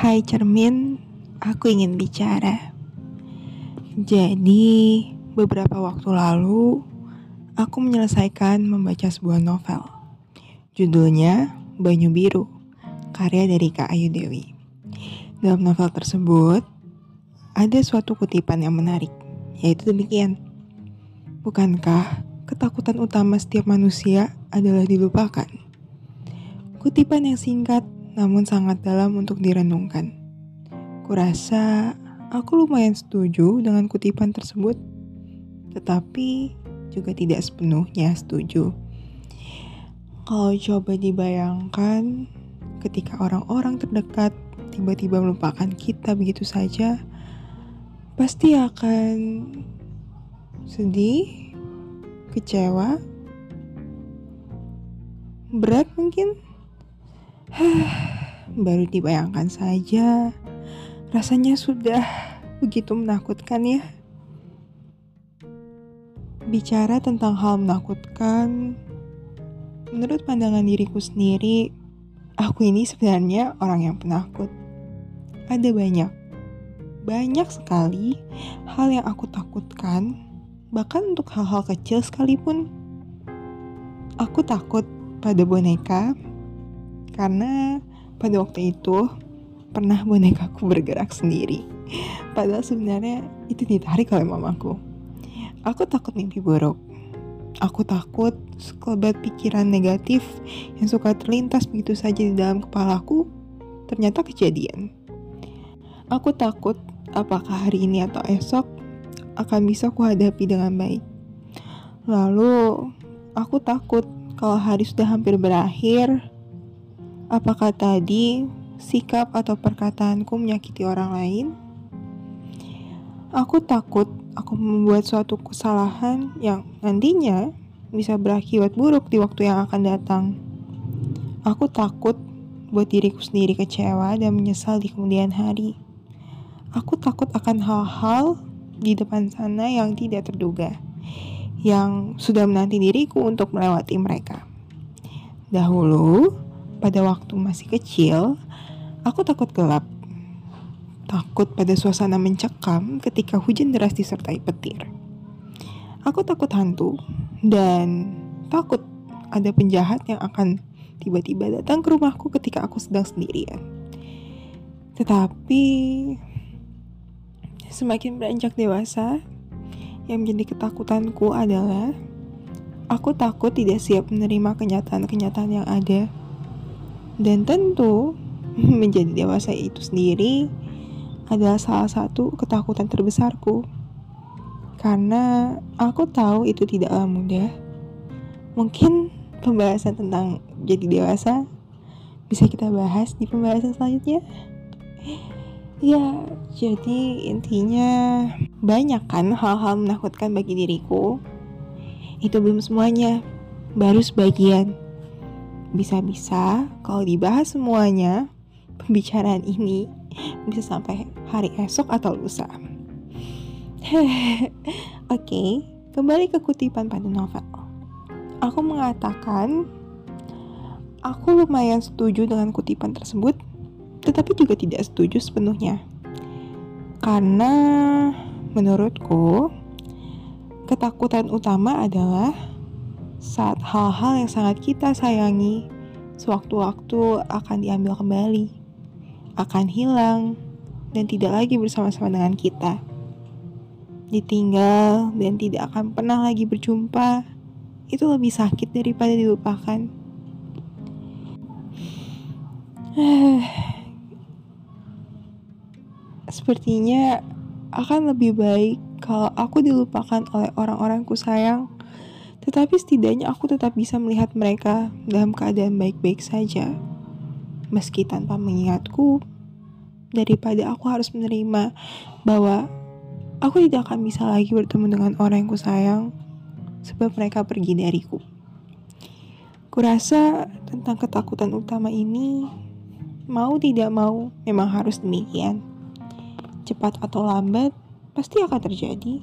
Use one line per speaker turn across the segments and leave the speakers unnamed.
Hai cermin, aku ingin bicara. Jadi, beberapa waktu lalu, aku menyelesaikan membaca sebuah novel. Judulnya Banyu Biru, karya dari Kak Ayu Dewi. Dalam novel tersebut, ada suatu kutipan yang menarik, yaitu demikian. Bukankah ketakutan utama setiap manusia adalah dilupakan? Kutipan yang singkat namun sangat dalam untuk direnungkan. Kurasa aku lumayan setuju dengan kutipan tersebut, tetapi juga tidak sepenuhnya setuju. Kalau coba dibayangkan, ketika orang-orang terdekat tiba-tiba melupakan kita begitu saja, pasti akan sedih, kecewa, berat mungkin. Baru dibayangkan saja, rasanya sudah begitu menakutkan ya. Bicara tentang hal menakutkan, menurut pandangan diriku sendiri, aku ini sebenarnya orang yang penakut. Ada banyak, banyak sekali hal yang aku takutkan, bahkan untuk hal-hal kecil sekalipun. Aku takut pada boneka, karena pada waktu itu pernah bonekaku bergerak sendiri. Padahal sebenarnya itu ditarik oleh mamaku. Aku takut mimpi buruk. Aku takut sekelebat pikiran negatif yang suka terlintas begitu saja di dalam kepalaku ternyata kejadian. Aku takut apakah hari ini atau esok akan bisa kuhadapi dengan baik. Lalu, aku takut kalau hari sudah hampir berakhir, Apakah tadi sikap atau perkataanku menyakiti orang lain? Aku takut aku membuat suatu kesalahan yang nantinya bisa berakibat buruk di waktu yang akan datang. Aku takut buat diriku sendiri kecewa dan menyesal di kemudian hari. Aku takut akan hal-hal di depan sana yang tidak terduga, yang sudah menanti diriku untuk melewati mereka. Dahulu, pada waktu masih kecil, aku takut gelap. Takut pada suasana mencekam ketika hujan deras disertai petir. Aku takut hantu dan takut ada penjahat yang akan tiba-tiba datang ke rumahku ketika aku sedang sendirian. Tetapi semakin beranjak dewasa, yang menjadi ketakutanku adalah aku takut tidak siap menerima kenyataan-kenyataan yang ada dan tentu menjadi dewasa itu sendiri adalah salah satu ketakutan terbesarku. Karena aku tahu itu tidaklah mudah. Mungkin pembahasan tentang jadi dewasa bisa kita bahas di pembahasan selanjutnya. Ya, jadi intinya banyak kan hal-hal menakutkan bagi diriku. Itu belum semuanya, baru sebagian. Bisa-bisa kalau dibahas semuanya, pembicaraan ini bisa sampai hari esok atau lusa. Oke, okay, kembali ke kutipan pada novel. Aku mengatakan, aku lumayan setuju dengan kutipan tersebut, tetapi juga tidak setuju sepenuhnya. Karena menurutku, ketakutan utama adalah saat hal-hal yang sangat kita sayangi sewaktu-waktu akan diambil kembali, akan hilang, dan tidak lagi bersama-sama dengan kita. Ditinggal dan tidak akan pernah lagi berjumpa, itu lebih sakit daripada dilupakan. Sepertinya akan lebih baik kalau aku dilupakan oleh orang-orangku sayang tetapi setidaknya aku tetap bisa melihat mereka dalam keadaan baik-baik saja. Meski tanpa mengingatku, daripada aku harus menerima bahwa aku tidak akan bisa lagi bertemu dengan orang yang kusayang sebab mereka pergi dariku. Kurasa tentang ketakutan utama ini mau tidak mau memang harus demikian. Cepat atau lambat pasti akan terjadi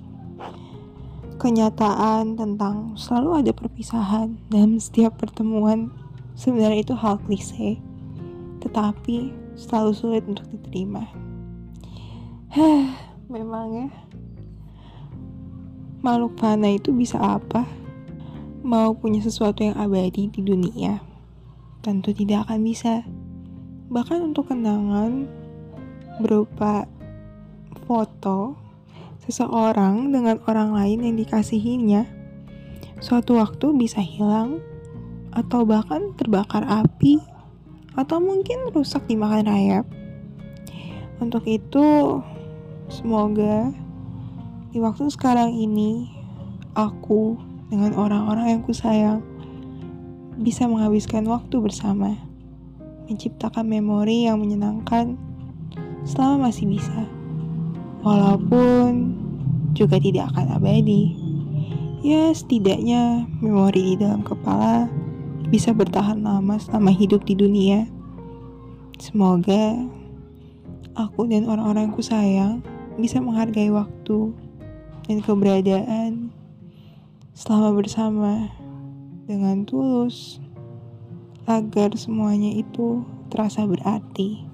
kenyataan tentang selalu ada perpisahan dalam setiap pertemuan sebenarnya itu hal klise tetapi selalu sulit untuk diterima. Hah, memang ya. Makhluk fana itu bisa apa? Mau punya sesuatu yang abadi di dunia? Tentu tidak akan bisa. Bahkan untuk kenangan berupa foto seseorang dengan orang lain yang dikasihinya, suatu waktu bisa hilang atau bahkan terbakar api atau mungkin rusak dimakan rayap. Untuk itu, semoga di waktu sekarang ini aku dengan orang-orang yang kusayang bisa menghabiskan waktu bersama, menciptakan memori yang menyenangkan selama masih bisa. Walaupun juga tidak akan abadi. Ya, setidaknya memori di dalam kepala bisa bertahan lama selama hidup di dunia. Semoga aku dan orang-orang yang sayang bisa menghargai waktu dan keberadaan selama bersama dengan tulus agar semuanya itu terasa berarti.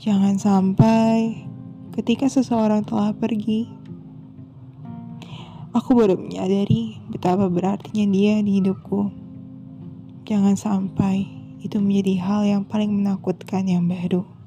Jangan sampai ketika seseorang telah pergi, aku baru menyadari betapa berartinya dia di hidupku. Jangan sampai itu menjadi hal yang paling menakutkan yang baru.